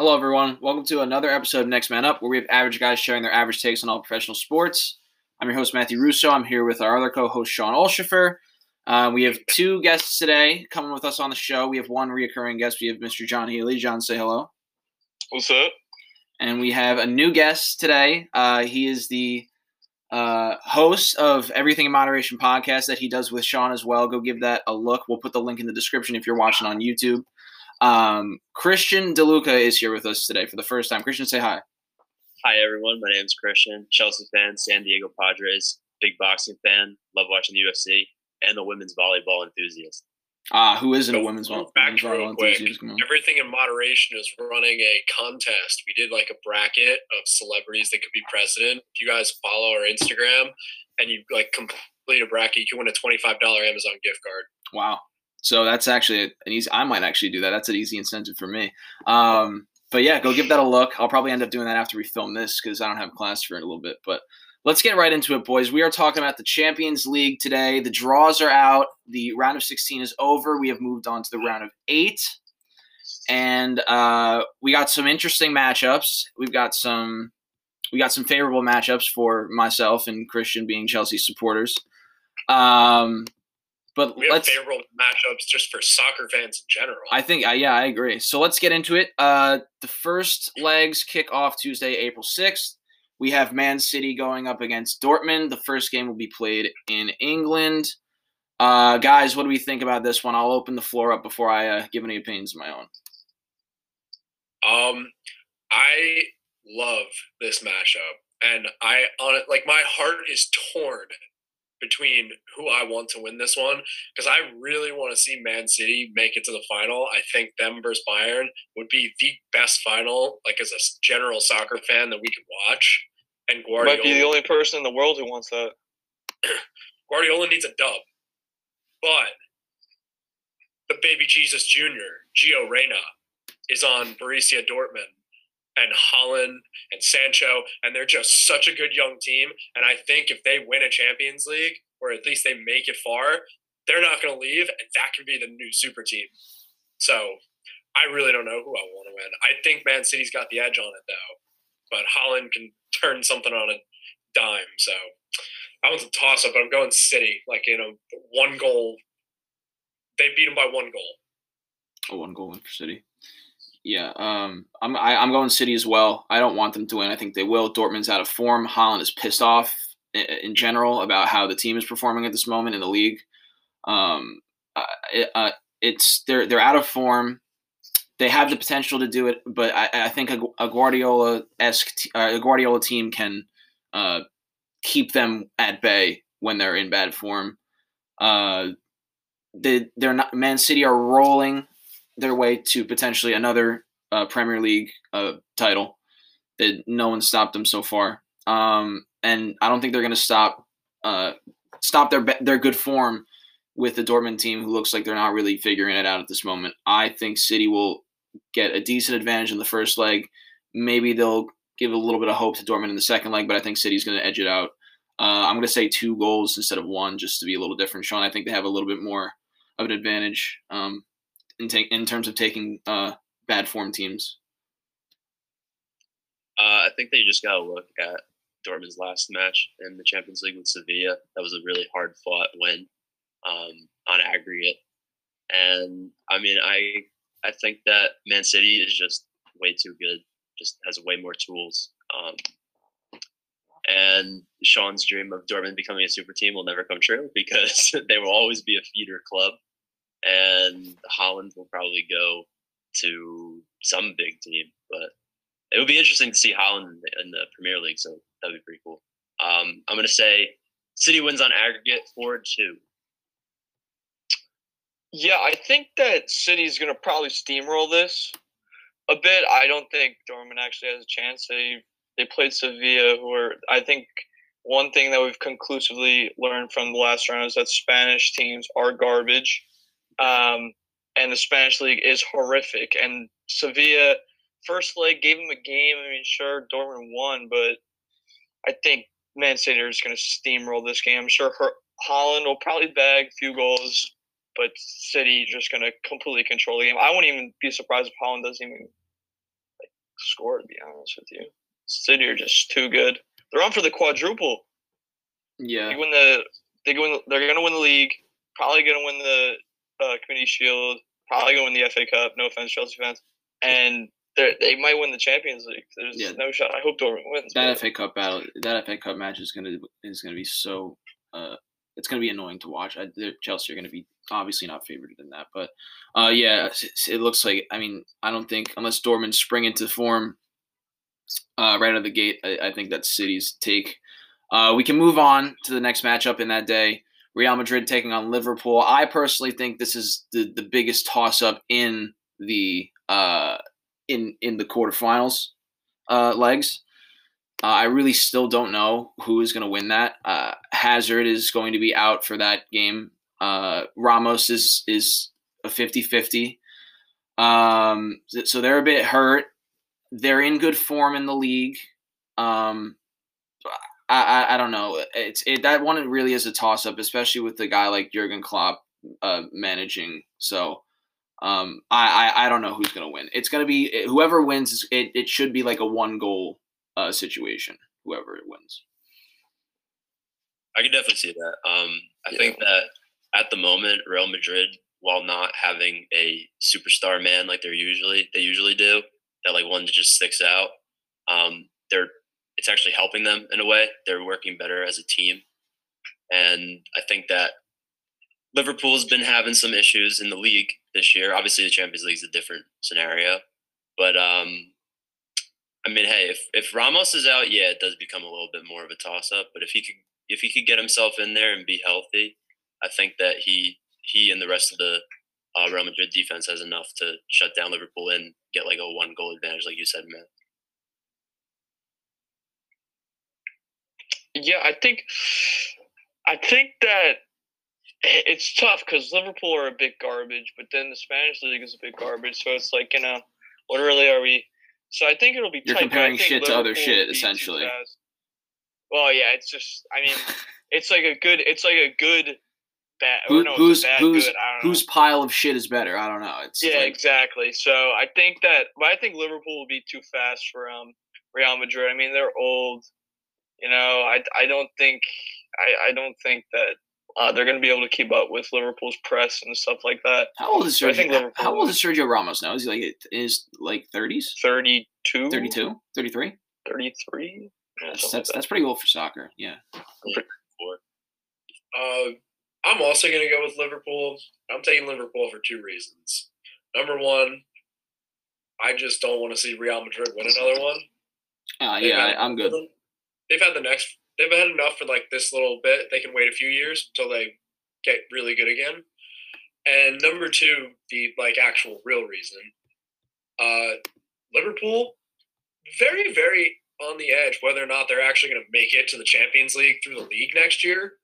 Hello, everyone. Welcome to another episode of Next Man Up, where we have average guys sharing their average takes on all professional sports. I'm your host, Matthew Russo. I'm here with our other co host, Sean Olschiffer. Uh, we have two guests today coming with us on the show. We have one reoccurring guest. We have Mr. John Healy. John, say hello. What's up? And we have a new guest today. Uh, he is the uh, host of Everything in Moderation podcast that he does with Sean as well. Go give that a look. We'll put the link in the description if you're watching on YouTube. Um, Christian DeLuca is here with us today for the first time. Christian, say hi. Hi, everyone. My name is Christian, Chelsea fan, San Diego Padres, big boxing fan, love watching the UFC, and a women's volleyball enthusiast. Ah, who isn't a women's vol- women's real volleyball quick. enthusiast? Everything in moderation is running a contest. We did like a bracket of celebrities that could be president. If you guys follow our Instagram and you like complete a bracket, you can win a twenty-five dollar Amazon gift card. Wow. So that's actually an easy. I might actually do that. That's an easy incentive for me. Um, but yeah, go give that a look. I'll probably end up doing that after we film this because I don't have class for a little bit. But let's get right into it, boys. We are talking about the Champions League today. The draws are out. The round of 16 is over. We have moved on to the round of eight, and uh, we got some interesting matchups. We've got some. We got some favorable matchups for myself and Christian being Chelsea supporters. Um, but We have favorable matchups just for soccer fans in general. I think, uh, yeah, I agree. So let's get into it. Uh, the first legs kick off Tuesday, April 6th. We have Man City going up against Dortmund. The first game will be played in England. Uh, guys, what do we think about this one? I'll open the floor up before I uh, give any opinions of my own. Um, I love this matchup, and I on it like my heart is torn between who I want to win this one because I really want to see Man City make it to the final. I think them versus Bayern would be the best final, like as a general soccer fan that we could watch. And Guardiola, Might be the only person in the world who wants that. Guardiola needs a dub, but the baby Jesus Jr. Gio Reyna is on Borussia Dortmund and Haaland and Sancho, and they're just such a good young team. And I think if they win a Champions League, or at least they make it far, they're not going to leave, and that can be the new super team. So I really don't know who I want to win. I think Man City's got the edge on it though, but Haaland can turn something on a dime. So that one's a toss up. But I'm going City, like you know, one goal. They beat them by one goal. A one goal win for City. Yeah, um, I'm I, I'm going City as well. I don't want them to win. I think they will. Dortmund's out of form. Haaland is pissed off in, in general about how the team is performing at this moment in the league. Um, uh, it, uh, it's they're they're out of form. They have the potential to do it, but I, I think a, a Guardiola esque uh, a Guardiola team can uh, keep them at bay when they're in bad form. Uh, they they're not Man City are rolling their way to potentially another uh, Premier League uh, title. That no one stopped them so far, um, and I don't think they're going to stop uh, stop their their good form with the Dortmund team, who looks like they're not really figuring it out at this moment. I think City will get a decent advantage in the first leg. Maybe they'll give a little bit of hope to Dortmund in the second leg, but I think City's going to edge it out. Uh, I'm going to say two goals instead of one, just to be a little different. Sean, I think they have a little bit more of an advantage um, in take in terms of taking uh, bad form teams. Uh, I think you just got to look at Dortmund's last match in the Champions League with Sevilla. That was a really hard fought win um, on aggregate. And I mean, I I think that Man City is just way too good. Just has way more tools. Um, and Sean's dream of Dortmund becoming a super team will never come true because they will always be a feeder club. And Haaland will probably go to some big team, but it would be interesting to see Haaland in the, Premier League. So that'd be pretty cool. Um, I'm gonna say City wins on aggregate four two. Yeah, I think that City's going to probably steamroll this a bit. I don't think Dortmund actually has a chance. They they played Sevilla, who are I think one thing that we've conclusively learned from the last round is that Spanish teams are garbage, um, and the Spanish league is horrific. And Sevilla first leg gave them a game. I mean, sure, Dortmund won, but I think Man City are just going to steamroll this game. I'm sure her, Haaland will probably bag a few goals, but City just going to completely control the game. I wouldn't even be surprised if Haaland doesn't even like, score. To be honest with you, City are just too good. They're on for the quadruple. Yeah. They win the. They go. In, they're gonna win the league. Probably gonna win the uh, Community Shield. Probably gonna win the FA Cup. No offense, Chelsea fans. And they they might win the Champions League. There's Yeah. no shot. I hope Dortmund wins. That but- FA Cup battle, that FA Cup match is gonna is gonna be so. Uh, it's gonna be annoying to watch. I, Chelsea are gonna be obviously not favored in that, but uh, yeah, it looks like. I mean, I don't think unless Dortmund spring into form uh, right out of the gate, I, I think that's City's take. Uh, we can move on to the next matchup in that day. Real Madrid taking on Liverpool. I personally think this is the, the biggest toss up in the uh, in in the quarterfinals uh, legs. Uh, I really still don't know who is going to win that. Uh, Hazard is going to be out for that game. Uh, Ramos is is a 50-50. Um, so they're a bit hurt. They're in good form in the league. Um, I, I I don't know. It's it that one really is a toss up, especially with the guy like Jurgen Klopp uh, managing. So um, I, I I don't know who's gonna win. It's gonna be whoever wins. It it should be like a one goal uh, situation. Whoever it wins. I can definitely see that. Um, I think that at the moment, Real Madrid, while not having a superstar man like they're usually they usually do, that like one that just sticks out, um, they're it's actually helping them in a way. They're working better as a team, and I think that Liverpool's been having some issues in the league this year. Obviously, the Champions League is a different scenario, but um, I mean, hey, if if Ramos is out, yeah, it does become a little bit more of a toss up. But if he could if he could get himself in there and be healthy, I think that he he and the rest of the uh, Real Madrid defense has enough to shut down Liverpool and get like a one goal advantage, like you said, man. Yeah, I think I think that it's tough because Liverpool are a bit garbage, but then the Spanish league is a bit garbage. So it's like you know, what really are we? So I think it'll be. You're tight, I comparing think shit to other shit, will be too essentially. Well, yeah, it's just. I mean, it's like a good. It's like a good. Bad. Who, or no, who's bad who's good. I don't know. whose pile of shit is better? I don't know. It's Yeah, like- exactly. So I think that, but I think Liverpool will be too fast for um Real Madrid. I mean, they're old. You know, I I don't think I I don't think that uh, they're going to be able to keep up with Liverpool's press and stuff like that. How old is I Sergio? think how- Liverpool how old is Sergio Ramos now? Is he like is like 30s? 32, 32? 33? 33. Yeah, That's that's, like that's pretty old for soccer. Yeah. Uh, I'm also going to go with Liverpool. I'm taking Liverpool for two reasons. Number one, I just don't want to see Real Madrid win another one. Uh, yeah, I, I'm good. them. They've had the next. They've had enough for like this little bit. They can wait a few years until they get really good again. And number two, the like actual real reason, uh, Liverpool, very very on the edge whether or not they're actually going to make it to the Champions League through the league next year.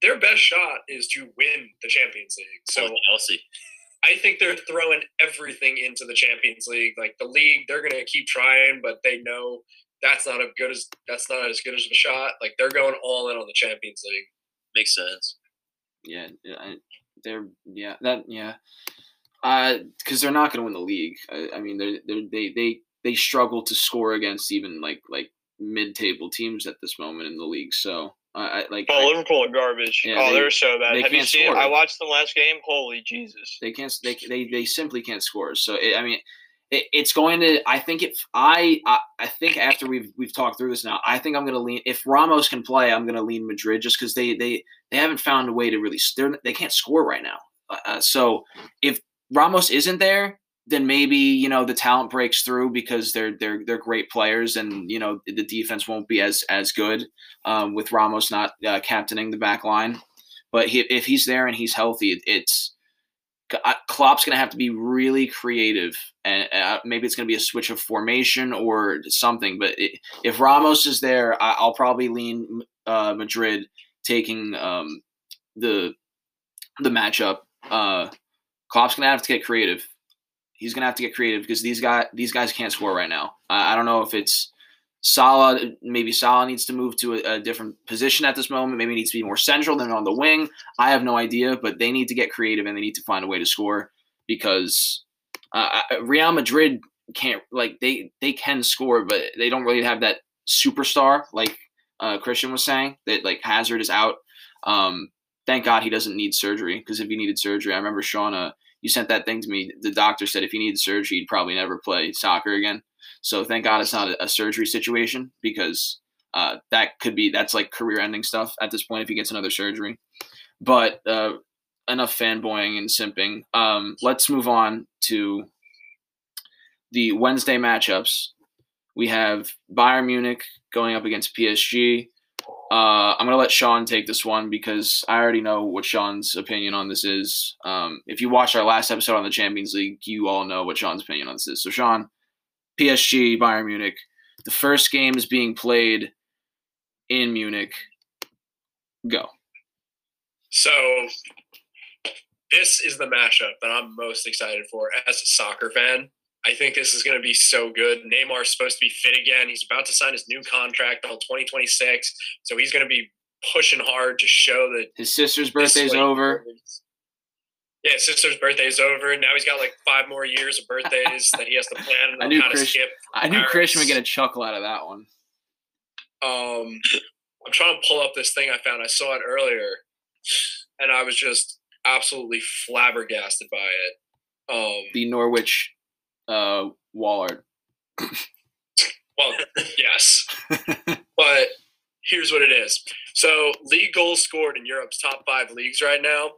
Their best shot is to win the Champions League. So So Chelsea, I think they're throwing everything into the Champions League. Like the league, they're gonna keep trying, but they know that's not as good as that's not as good as a shot. Like they're going all in on the Champions League. makes sense. Yeah, yeah, I- they're yeah that yeah, uh, because they're not going to win the league. I, I mean, they they they they they struggle to score against even like like mid-table teams at this moment in the league. So I, I like Oh, I- Liverpool are garbage. Yeah, oh, they- they, are so bad. they Have you can't seen? score. I watched the last game. Holy Jesus! they can't they they, they simply can't score. So it, I mean. It, it's going to. I think if I, I, I think after we've we've talked through this now, I think I'm going to lean. If Ramos can play, I'm going to lean Madrid just because they they they haven't found a way to really. They're, they can't score right now. Uh, so if Ramos isn't there, then maybe you know the talent breaks through because they're they're they're great players, and you know the defense won't be as as good um, with Ramos not uh, captaining the back line. But he, if he's there and he's healthy, it's uh, Klopp's going to have to be really creative, and uh, maybe it's going to be a switch of formation or something. But it, if Ramos is there, I, I'll probably lean uh, Madrid taking um, the the matchup. Uh, Klopp's going to have to get creative. He's going to have to get creative because these guys these guys can't score right now. I, I don't know if it's Salah. Maybe Salah needs to move to a, a different position at this moment. Maybe needs to be more central than on the wing. I have no idea, but they need to get creative and they need to find a way to score because uh, Real Madrid can't like they they can score, but they don't really have that superstar like uh, Christian was saying that like Hazard is out. Um, thank God he doesn't need surgery because if he needed surgery, I remember uh, you sent that thing to me. The doctor said if he needed surgery, he'd probably never play soccer again. So thank God it's not a, surgery situation because uh, that could be that's like career ending stuff at this point if he gets another surgery. But uh, enough fanboying and simping. Um, let's move on to the Wednesday matchups. We have Bayern Munich going up against PSG. Uh, I'm going to let Sean take this one because I already know what Sean's opinion on this is. Um, if you watched our last episode on the Champions League, you all know what Sean's opinion on this is. So, Sean, PSG, Bayern Munich. The first game is being played in Munich. Go. So this is the matchup that I'm most excited for as a soccer fan. I think this is going to be so good. Neymar's supposed to be fit again. He's about to sign his new contract until 2026, so he's going to be pushing hard to show that his sister's birthday's over. Yeah, his sister's birthday's over. Now he's got like five more years of birthdays that he has to plan I knew Chris, skip. I knew Christian would get a chuckle out of that one. Um, I'm trying to pull up this thing I found. I saw it earlier, and I was just absolutely flabbergasted by it. Um, The Norwich uh, Wallard. well, yes, but here's what it is. So, league goals scored in Europe's top five leagues right now,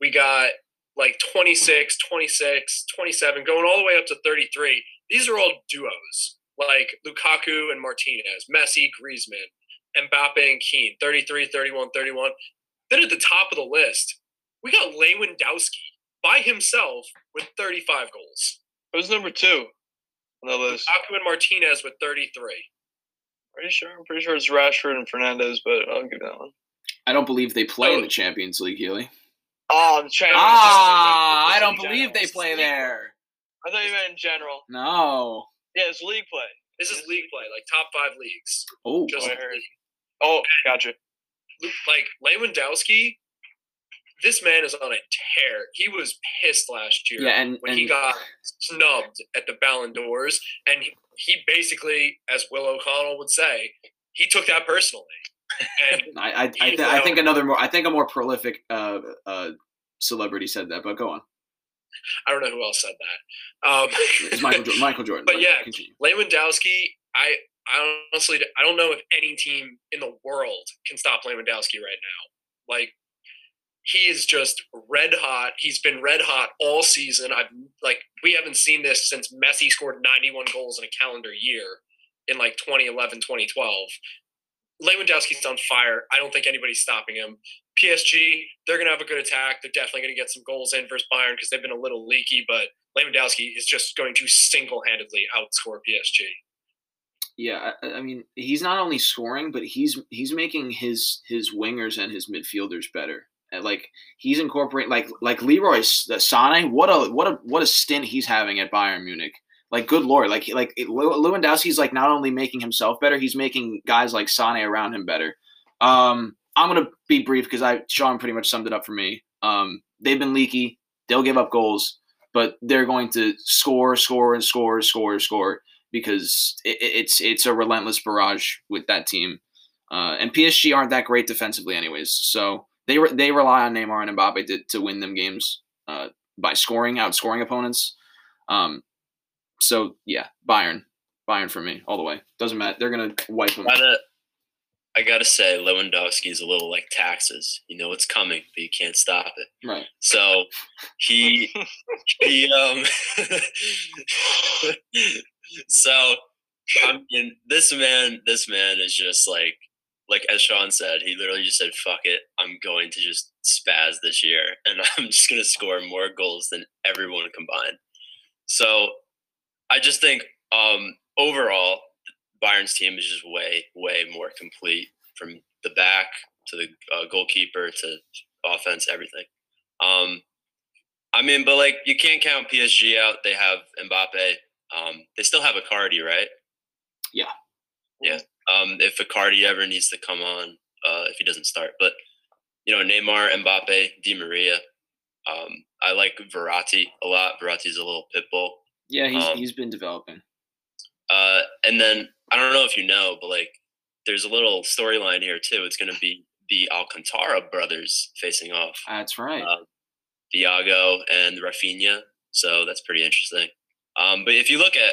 we got like 26, 26, 27, going all the way up to 33. These are all duos like Lukaku and Martinez, Messi, Griezmann, Mbappe and Kean, 33, 31, 31. Then at the top of the list, we got Lewandowski by himself with 35 goals. Who's number two on the list? Lukaku and Martinez with 33. Pretty sure. I'm pretty sure it's Rashford and Fernandes, but I'll give that one. I don't believe they play oh. in Oh. the Champions League, Healy. Oh, the Champions Ah, I don't believe they play there. I thought you meant in general. No. Yeah, it's league play. This is league play, like top five leagues. Oh, Just I heard. Oh, gotcha. Like Lewandowski, this man is on a tear. He was pissed last year yeah, and, when and he got snubbed at the Ballon d'Ors, and he, he basically, as Will O'Connell would say, he took that personally. I, I, I, th- I think another more. I think a more prolific uh, uh, celebrity said that. But go on. I don't know who else said that. Um, It's Michael Jo- Michael Jordan. But yeah, continue. Lewandowski, I, I honestly, I don't know if any team in the world can stop Lewandowski right now. Like, he is just red hot. He's been red hot all season. I've like, we haven't seen this since Messi scored 91 goals in a calendar year in like 2011, 2012. Lewandowski's on fire. I don't think anybody's stopping him. PSG, they're going to have a good attack. They're definitely going to get some goals in versus Bayern because they've been a little leaky, but Lewandowski is just going to single handedly outscore PSG. Yeah, I, I mean, he's not only scoring, but he's he's making his his wingers and his midfielders better. And like he's incorporating like like Leroy Sané. What a what a what a stint he's having at Bayern Munich. Like good lord, like like Lewandowski's like not only making himself better, he's making guys like Sané around him better. Um, I'm gonna be brief because I Sean pretty much summed it up for me. Um, they've been leaky. They'll give up goals, but they're going to score, score, and score, score, score because it- it's it's a relentless barrage with that team. Uh, and PSG aren't that great defensively, anyways. So they re- they rely on Neymar and Mbappe to, to win them games uh, by scoring, outscoring opponents. Um, so yeah, Bayern, Bayern for me all the way. Doesn't matter. They're gonna wipe them. Gotta, I gotta say, Lewandowski is a little like taxes. You know it's coming, but you can't stop it. Right. So he he um. so I mean, this man, this man is just like like as Sean said, he literally just said, "Fuck it, I'm going to just spaz this year, and I'm just gonna score more goals than everyone combined." So I just think um, overall, Bayern's team is just way, way more complete from the back to the uh, goalkeeper to offense, everything. Um, I mean, but like you can't count PSG out. They have Mbappe. Um, they still have Icardi, right? Yeah. Yeah. Um, if Icardi ever needs to come on, uh, if he doesn't start, but you know, Neymar, Mbappe, Di Maria. Um, I like Verratti a lot. Verratti's a little pit bull. Yeah, he's Um, he's been developing. Uh, and then I don't know if you know, but like there's a little storyline here too. It's going to be the Alcantara brothers facing off That's right. uh, Thiago and Rafinha. So that's pretty interesting. Um, but if you look at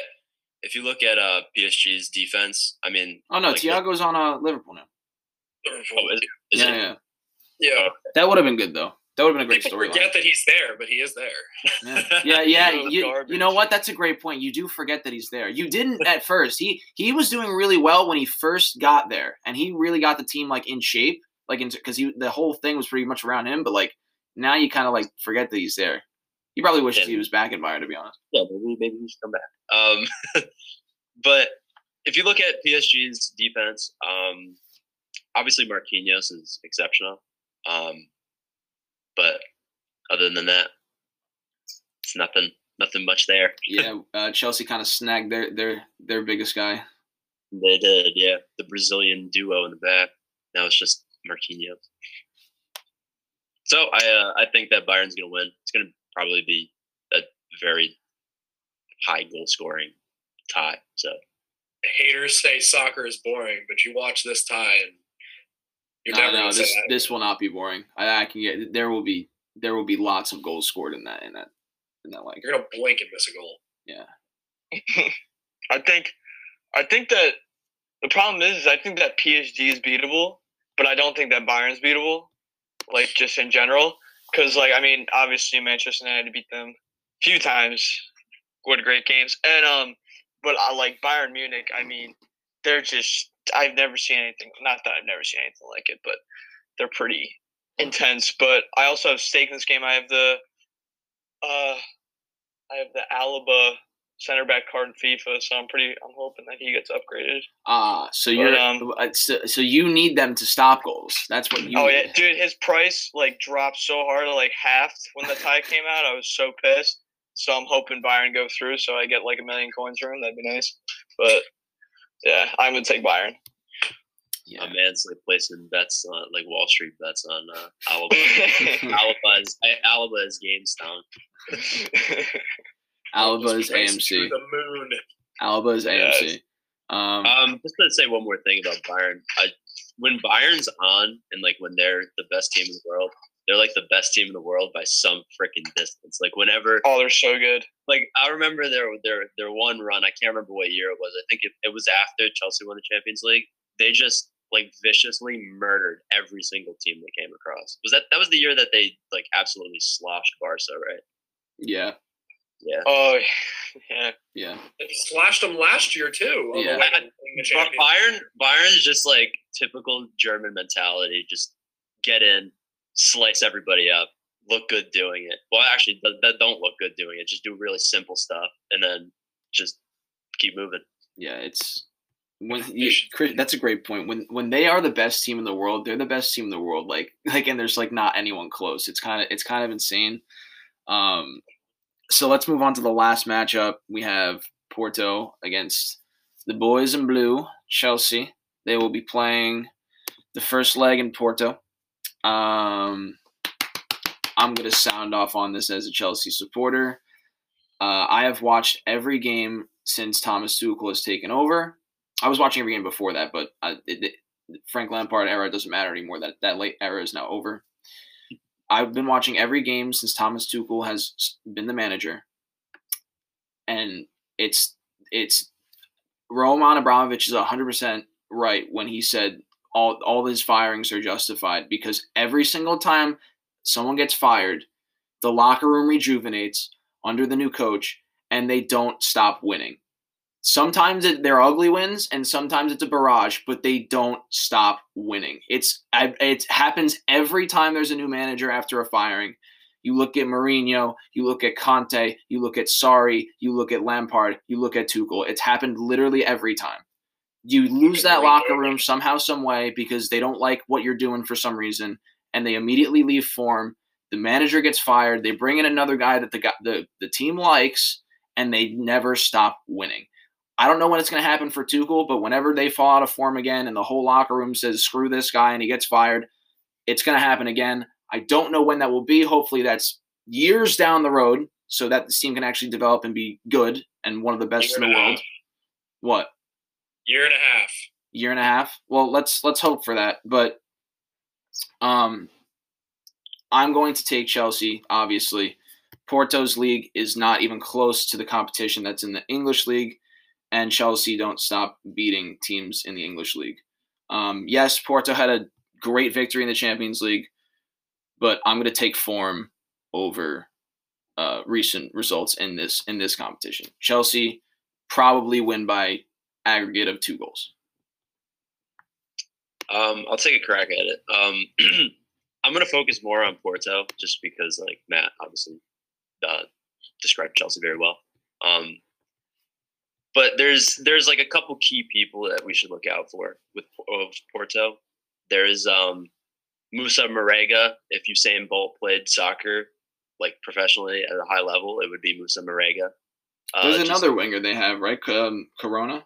if you look at uh, PSG's defense, I mean, oh no, like Thiago's on uh, Liverpool now. oh, is, is yeah, it? yeah. Yeah. That would have been good though. That would have been a great storyline. forget that he's there, but he is there. Yeah, yeah, yeah. You, you know what? That's a great point. You do forget that he's there. You didn't at first. He he was doing really well when he first got there, and he really got the team like in shape, like because he the whole thing was pretty much around him. But like now, you kind of like forget that he's there. He probably wishes Yeah. he was back in Bayern, to be honest. yeah, maybe maybe he should come back. Um, but if you look at PSG's defense, um, obviously Marquinhos is exceptional. Um, but other than that, it's nothing nothing much there. Yeah, uh, Chelsea kind of snagged their their their biggest guy. They did, yeah. The Brazilian duo in the back. Now it's just Marquinhos. So I uh, I think that Bayern's gonna win. It's gonna probably be a very high goal scoring tie. So Haters say soccer is boring, but you watch this tie and you're No, never no, this that. this will not be boring. I, I can get there will be there will be lots of goals scored in that in that in that like You're gonna blink and miss a goal. Yeah. I think, I think that the problem is, is I think that PSG is beatable, but I don't think that Bayern's beatable, like just in general. Because like I mean, obviously Manchester United beat them a few times, what great games, and um, but I like Bayern Munich. I mean, they're just I've never seen anything. Not that I've never seen anything like it, but they're pretty intense. But I also have stake in this game. I have the, uh, I have the Alaba center back card in FIFA, so I'm pretty. I'm hoping that he gets upgraded. ah. so But, you're um, uh, so, so you need them to stop goals. That's what you. oh need. yeah, dude, his price like dropped so hard, like halved when the tie came out. I was so pissed. So I'm hoping Bayern go through, so I get like a million coins from him. That'd be nice. But yeah, I'm gonna take Bayern. yeah. a man's like placing bets on like Wall Street bets on uh, Alaba. Alaba is Alaba is GameStone. Is AMC. through The moon. Alaba is Yes. AMC. Um, Um, just going to say one more thing about Bayern. I, when Bayern's on and like when they're the best team in the world, they're like the best team in the world by some freaking distance. Like whenever, oh, they're so good. like I remember their their their one run. I can't remember what year it was. I think it, it was after Chelsea won the Champions League. They just like viciously murdered every single team they came across. Was that that was the year that they like absolutely sloshed Barca, right? yeah, Yeah. Oh yeah. yeah. They slashed them last year too. Yeah. way to winning the But Champions Bayern, League. Bayern's just like typical German mentality. Just get in, slice everybody up, look good doing it. Well, actually, th- th- don't look good doing it. Just do really simple stuff, and then just keep moving. Yeah, it's when you, Chris, that's a great point. When when they are the best team in the world, they're the best team in the world. Like like, and there's like not anyone close. It's kind of it's kind of insane. Um, so let's move on to the last matchup. We have Porto against the boys in blue, Chelsea. They will be playing the first leg in Porto. Um, I'm gonna sound off on this as a Chelsea supporter. Uh, I have watched every game since Thomas Tuchel has taken over. I was watching every game before that, but it, it, Frank Lampard era doesn't matter anymore. That that late era is now over. I've been watching every game since Thomas Tuchel has been the manager, and it's it's Roman Abramovich is hundred percent right when he said all all his firings are justified because every single time someone gets fired, the locker room rejuvenates under the new coach, and they don't stop winning. Sometimes it, they're ugly wins, and sometimes it's a barrage, but they don't stop winning. It's it happens every time there's a new manager after a firing. You look at Mourinho, you look at Conte, you look at Sarri, you look at Lampard, you look at Tuchel. It's happened literally every time. You lose that locker room somehow, some way, because they don't like what you're doing for some reason, and they immediately leave form. The manager gets fired. They bring in another guy that the guy, the, the team likes, and they never stop winning. I don't know when it's going to happen for Tuchel, but whenever they fall out of form again and the whole locker room says, screw this guy, and he gets fired, it's going to happen again. I don't know when that will be. Hopefully, that's years down the road so that the team can actually develop and be good and one of the best in the world. What Year and a half. year and a half? Well, let's let's hope for that. But um, I'm going to take Chelsea. Obviously, Porto's league is not even close to the competition that's in the English league, and Chelsea don't stop beating teams in the English league. Um, yes, Porto had a great victory in the Champions League, but I'm going to take form over uh, recent results in this in this competition. Chelsea probably win by aggregate of two goals. Um, I'll take a crack at it. Um, I'm going to focus more on Porto just because, like Matt, obviously uh, described Chelsea very well. Um, but there's there's like a couple key people that we should look out for with of Porto. There's um, Moussa Marega. If Usain Bolt played soccer like professionally at a high level, it would be Moussa Marega. Uh, There's just- another winger they have, right? Um, Corona.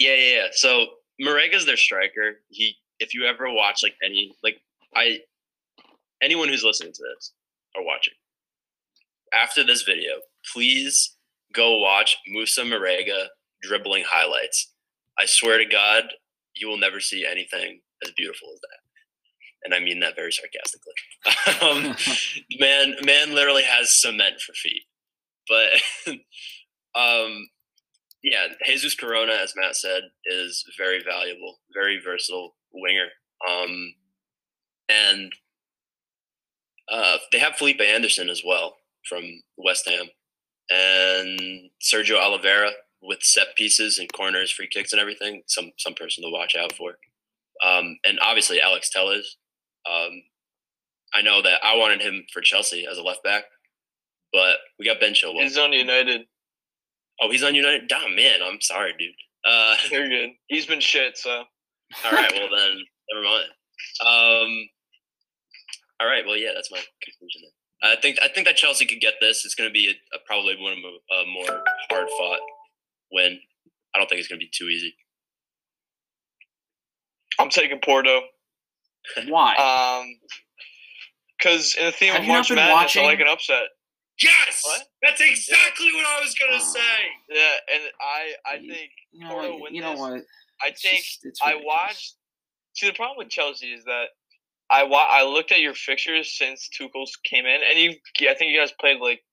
Yeah, yeah, yeah. So Marega's their striker. He, if you ever watch like any, like I, anyone who's listening to this or watching, after this video, please go watch Moussa Marega dribbling highlights. I swear to God, you will never see anything as beautiful as that. And I mean that very sarcastically. um, man, man literally has cement for feet. But um, yeah, Jesus Corona, as Matt said, is very valuable, very versatile winger. Um, and uh, they have Felipe Anderson as well from West Ham, and Sergio Oliveira with set pieces and corners, free kicks, and everything. Some some person to watch out for. Um, and obviously Alex Telles. Um, I know that I wanted him for Chelsea as a left back, but we got Ben Chilwell. He's on United. Oh, he's on United. Damn, man, I'm sorry, dude. Uh, They're good. He's been shit, so all right, well then, never mind. Um, all right, well, yeah, that's my conclusion. Then. I think I think that Chelsea could get this. It's going to be a, a, probably one of a, a more hard fought win. I don't think it's going to be too easy. I'm taking Porto. Why? Um, because in the theme Have of March been Madness, watching? I like an upset. Yes, What? that's exactly what I was gonna say. Yeah, and I I think you know Porto what? win You know this. what? I It's think just- it's I watched. See, the problem with Chelsea is that I wa- I looked at your fixtures since Tuchel's came in, and you I think you guys played like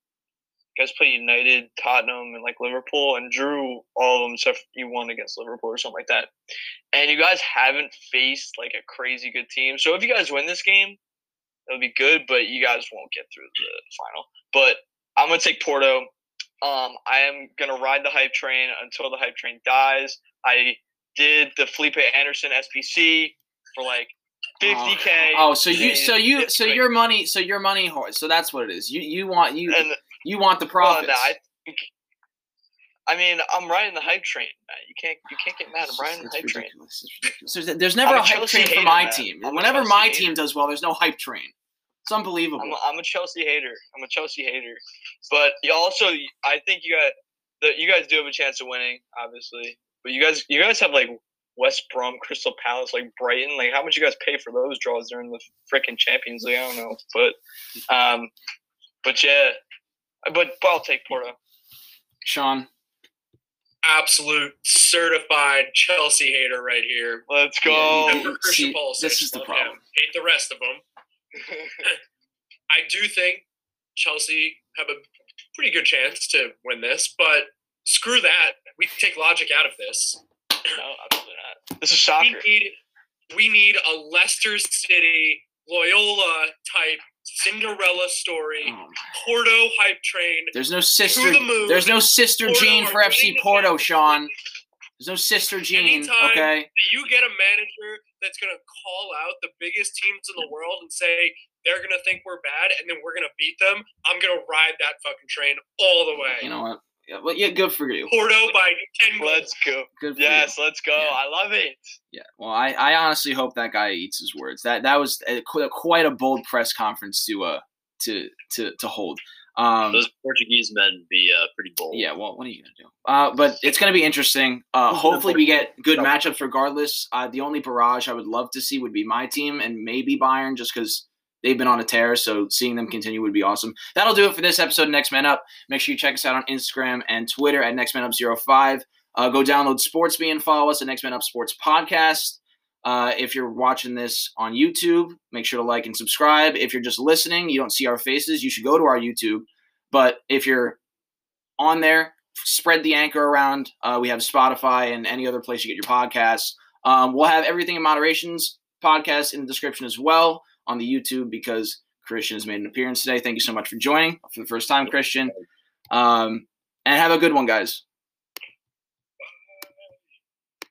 you guys played United, Tottenham, and like Liverpool, and drew all of them except you won against Liverpool or something like that. And you guys haven't faced like a crazy good team. So if you guys win this game, it'll be good, but you guys won't get through the final. But I'm gonna take Porto. Um, I am gonna ride the hype train until the hype train dies. I did the Felipe Anderson SBC for like 50k. Oh, so you, so you, so your money, so your money horse. So that's what it is. You, you want you, and you want the well, no, I think. I mean, I'm riding the hype train. Man. You can't, you can't get mad. I'm riding the hype it's train. ridiculous. It's ridiculous. There's, there's never I'm a a hype Chelsea train for my man. team. I'm Whenever my hater. team does well, there's no hype train. It's unbelievable. I'm a, I'm a Chelsea hater. I'm a Chelsea hater. But you also, I think you got the, you guys do have a chance of winning, obviously. But you guys, you guys have like West Brom, Crystal Palace, like Brighton. Like, how much you guys pay for those draws during the freaking Champions League? I don't know, but, um, but yeah, but, but I'll take Porto. Sean, Absolute certified Chelsea hater right here. Let's go. you- Christian see, Pulisic, this is the problem. him. Hate the rest of them. I do think Chelsea have a pretty good chance to win this, but screw that. We take logic out of this. no, absolutely not. This is We soccer. need we need a Leicester City Loyola type Cinderella story, oh Porto hype train. there's no sister. the moon. There's no sister Jean for FC Porto, Sean. There's no sister Jean. Anytime Okay. that you get a manager that's going to call out the biggest teams in the world and say they're going to think we're bad and then we're going to beat them, I'm going to ride that fucking train all the way. You know what? Yeah, well, yeah, good for you. Porto by 10 goals. Let's go. Good for Yes, you. let's go. Yeah. I love it. Yeah. Well, I, I honestly hope that guy eats his words. That that was a, quite a bold press conference to uh to to to hold. Um, Those Portuguese men be uh, pretty bold. Yeah, well, what are you gonna do? Uh, but it's gonna be interesting. Uh, hopefully, we get good matchups regardless. Uh, the only barrage I would love to see would be my team and maybe Bayern, just because they've been on a tear. So seeing them continue would be awesome. That'll do it for this episode of Next Man Up. Make sure you check us out on Instagram and Twitter at Next Man Up 05. Uh, go download Sportsby and follow us at Next Man Up Sports Podcast. Uh, if you're watching this on YouTube, make sure to like and subscribe. If you're just listening, you don't see our faces, you should go to our YouTube. But if you're on there, spread the anchor around. Uh, we have Spotify and any other place you get your podcasts. Um, we'll have everything in moderations podcast in the description as well on the YouTube because Christian has made an appearance today. Thank you so much for joining for the first time, Christian. Um, and have a good one, guys.